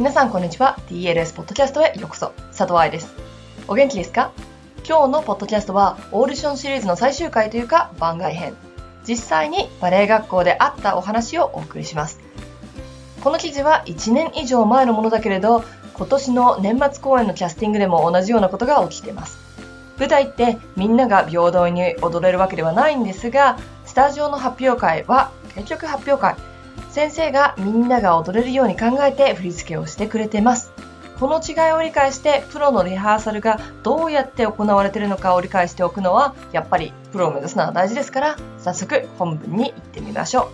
皆さんこんにちは。DLS ポッドキャストへようこそ。佐藤愛です。お元気ですか？今日のポッドキャストはオーディションシリーズの最終回というか番外編。実際にバレエ学校であったお話をお送りします。この記事は1年以上前のものだけれど、今年の年末公演のキャスティングでも同じようなことが起きています。舞台ってみんなが平等に踊れるわけではないんですが、スタジオの発表会は結局発表会。先生がみんなが踊れるように考えて振り付けをしてくれてます。この違いを理解してプロのリハーサルがどうやって行われているのかを理解しておくのはやっぱりプロを目指すのは大事ですから早速本文に行ってみましょ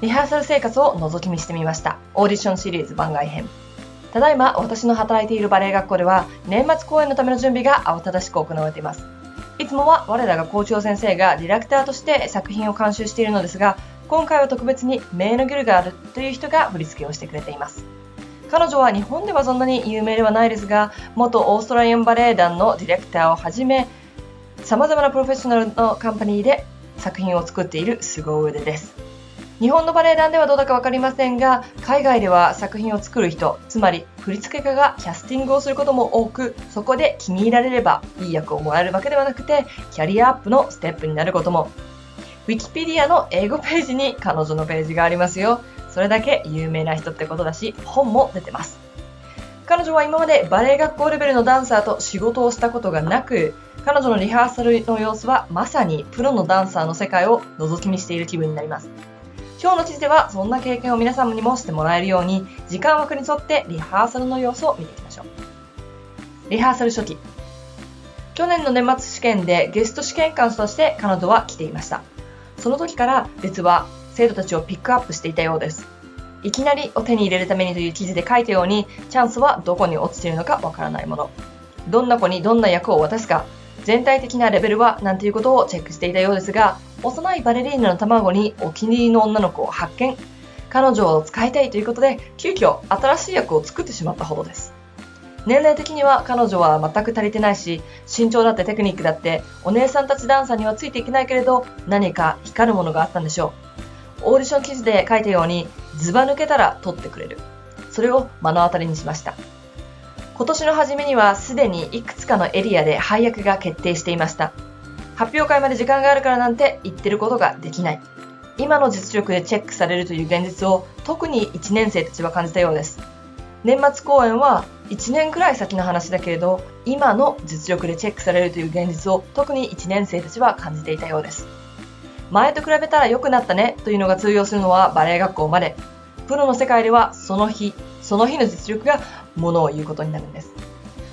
う。リハーサル生活を覗き見してみました。オーディションシリーズ番外編。ただいま私の働いているバレエ学校では年末公演のための準備が慌ただしく行われています。いつもは我らが校長先生がディレクターとして作品を監修しているのですが、今回は特別にメイノ・ギルガールという人が振り付けをしてくれています。彼女は日本ではそんなに有名ではないですが、元オーストラリアンバレエ団のディレクターをはじめ、様々なプロフェッショナルのカンパニーで作品を作っている凄腕です。日本のバレエ団ではどうだかわかりませんが、海外では作品を作る人、つまり振付家がキャスティングをすることも多く、そこで気に入られればいい役をもらえるわけではなくて、キャリアアップのステップになることも。ウィキペディアの英語ページに彼女のページがありますよ。それだけ有名な人ってことだし、本も出てます。彼女は今までバレエ学校レベルのダンサーと仕事をしたことがなく、彼女のリハーサルの様子はまさにプロのダンサーの世界を覗き見している気分になります。今日の記事ではそんな経験を皆様にもしてもらえるように時間枠に沿ってリハーサルの様子を見ていきましょう。リハーサル初期。去年の年末試験でゲスト試験官として彼女は来ていました。その時から実は生徒たちをピックアップしていたようです。いきなりお手に入れるためにという記事で書いたように、チャンスはどこに落ちているのかわからないもの。どんな子にどんな役を渡すか、全体的なレベルはなんていうことをチェックしていたようですが、幼いバレリーナの卵にお気に入りの女の子を発見。彼女を使いたいということで、急遽新しい役を作ってしまったほどです。年齢的には彼女は全く足りてないし、身長だってテクニックだって、お姉さんたちダンサーにはついていけないけれど、何か光るものがあったんでしょう。オーディション記事で書いたように、ズバ抜けたら取ってくれる。それを目の当たりにしました。今年の初めにはすでにいくつかのエリアで配役が決定していました。発表会まで時間があるからなんて言ってることができない。今の実力でチェックされるという現実を特に1年生たちは感じたようです。年末公演は1年くらい先の話だけれど、今の実力でチェックされるという現実を特に1年生たちは感じていたようです。前と比べたら良くなったねというのが通用するのはバレエ学校まで。プロの世界ではその日、その日の実力がものを言うことになるんです。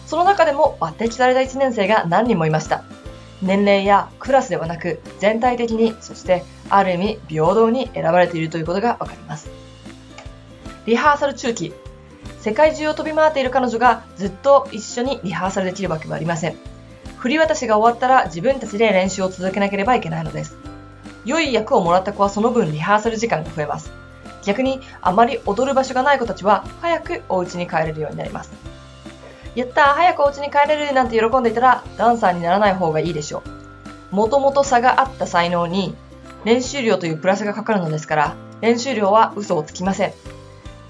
その中でも抜擢された1年生が何人もいました。年齢やクラスではなく全体的にそしてある意味平等に選ばれているということがわかりますリハーサル中期世界中を飛び回っている彼女がずっと一緒にリハーサルできるわけはありません振り渡しが終わったら自分たちで練習を続けなければいけないのです良い役をもらった子はその分リハーサル時間が増えます逆にあまり踊る場所がない子たちは早くお家に帰れるようになりますやったー早くお家に帰れるなんて喜んでいたらダンサーにならない方がいいでしょう。もともと差があった才能に練習量というプラスがかかるのですから練習量は嘘をつきません。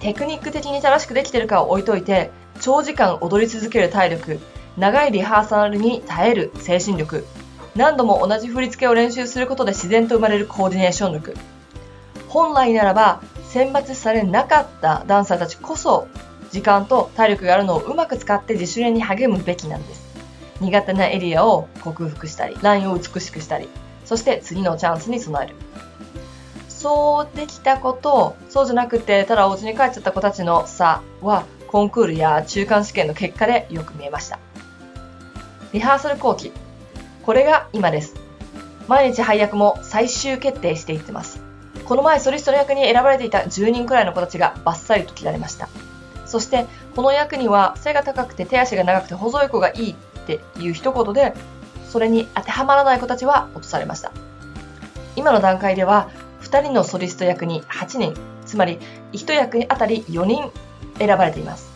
テクニック的に正しくできてるかを置いといて長時間踊り続ける体力、長いリハーサルに耐える精神力、何度も同じ振り付けを練習することで自然と生まれるコーディネーション力。本来ならば選抜されなかったダンサーたちこそ時間と体力があるのをうまく使って自主練に励むべきなんです。苦手なエリアを克服したり、ラインを美しくしたり、そして次のチャンスに備える。そうできた子と、そうじゃなくて、ただお家に帰っちゃった子たちの差は、コンクールや中間試験の結果でよく見えました。リハーサル後期。これが今です。毎日配役も最終決定していってます。この前ソリストの役に選ばれていた10人くらいの子たちがバッサリと切られました。そしてこの役には背が高くて手足が長くて細い子がいいっていう一言でそれに当てはまらない子たちは落とされました今の段階では2人のソリスト役に8人つまり1役にあたり4人選ばれています。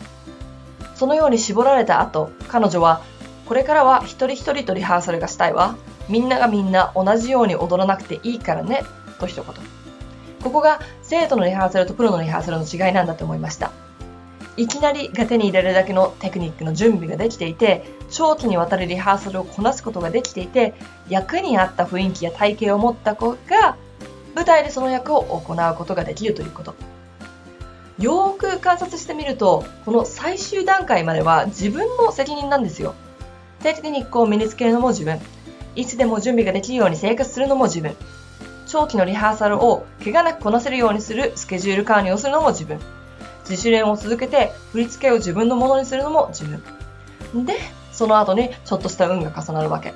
そのように絞られた後彼女はこれからは一人一人とリハーサルがしたいわ。みんながみんな同じように踊らなくていいからねと一言。ここが生徒のリハーサルとプロのリハーサルの違いなんだと思いました。いきなりが手に入れるだけのテクニックの準備ができていて、長期にわたるリハーサルをこなすことができていて、役に合った雰囲気や体型を持った子が、舞台でその役を行うことができるということ。よーく観察してみると、この最終段階までは自分の責任なんですよ。テクニックを身につけるのも自分。いつでも準備ができるように生活するのも自分。長期のリハーサルを怪我なくこなせるようにするスケジュール管理をするのも自分。自主練を続けて振り付けを自分のものにするのも自分。で、その後にちょっとした運が重なるわけ。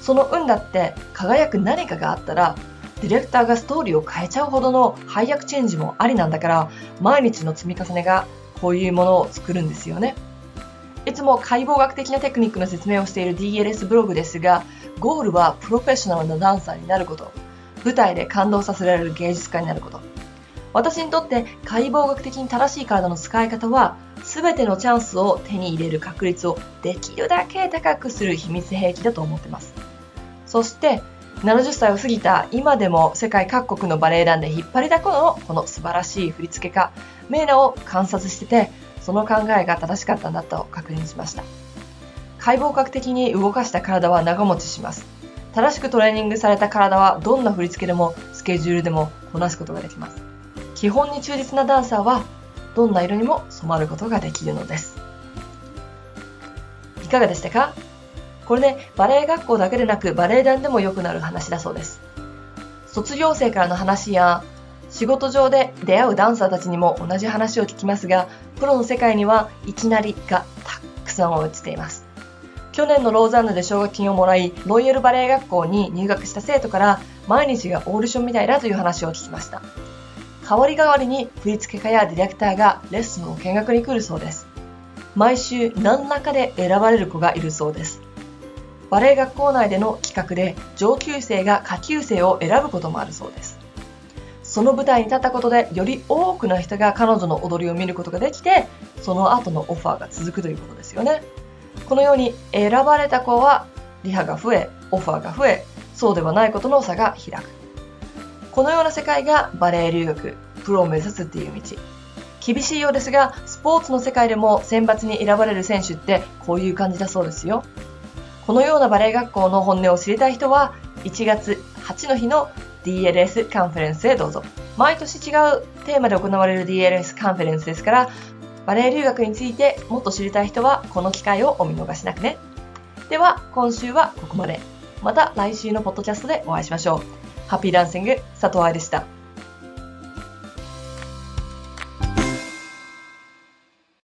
その運だって輝く何かがあったら、ディレクターがストーリーを変えちゃうほどの配役チェンジもありなんだから、毎日の積み重ねがこういうものを作るんですよね。いつも解剖学的なテクニックの説明をしている DLS ブログですが、ゴールはプロフェッショナルなダンサーになること、舞台で感動させられる芸術家になること、私にとって解剖学的に正しい体の使い方は、全てのチャンスを手に入れる確率をできるだけ高くする秘密兵器だと思ってます。そして、70歳を過ぎた今でも世界各国のバレエ団で引っ張りだこのこの素晴らしい振付家、メイナを観察してて、その考えが正しかったんだと確認しました。解剖学的に動かした体は長持ちします。正しくトレーニングされた体はどんな振り付けでもスケジュールでもこなすことができます。基本に忠実なダンサーはどんな色にも染まることができるのです。いかがでしたか？これね、バレエ学校だけでなくバレエ団でも良くなる話だそうです。卒業生からの話や仕事上で出会うダンサーたちにも同じ話を聞きますが、プロの世界にはいきなりがたくさん落ちています。去年のローザンヌで奨学金をもらい、ロイヤルバレエ学校に入学した生徒から毎日がオーディションみたいだという話を聞きました。代わり代わりに振付家やディレクターがレッスンを見学に来るそうです。毎週何らかで選ばれる子がいるそうです。バレエ学校内での企画で上級生が下級生を選ぶこともあるそうです。その舞台に立ったことでより多くの人が彼女の踊りを見ることができて、その後のオファーが続くということですよね。このように選ばれた子はリハが増え、オファーが増え、そうではないことの差が開く。このような世界がバレエ留学、プロを目指すっていう道。厳しいようですが、スポーツの世界でも選抜に選ばれる選手ってこういう感じだそうですよ。このようなバレエ学校の本音を知りたい人は、1月8の日の DLS カンファレンスへどうぞ。毎年違うテーマで行われる DLS カンファレンスですから、バレエ留学についてもっと知りたい人はこの機会をお見逃しなくね。では、今週はここまで。また来週のポッドキャストでお会いしましょう。ハッピーダンシング佐藤愛でした。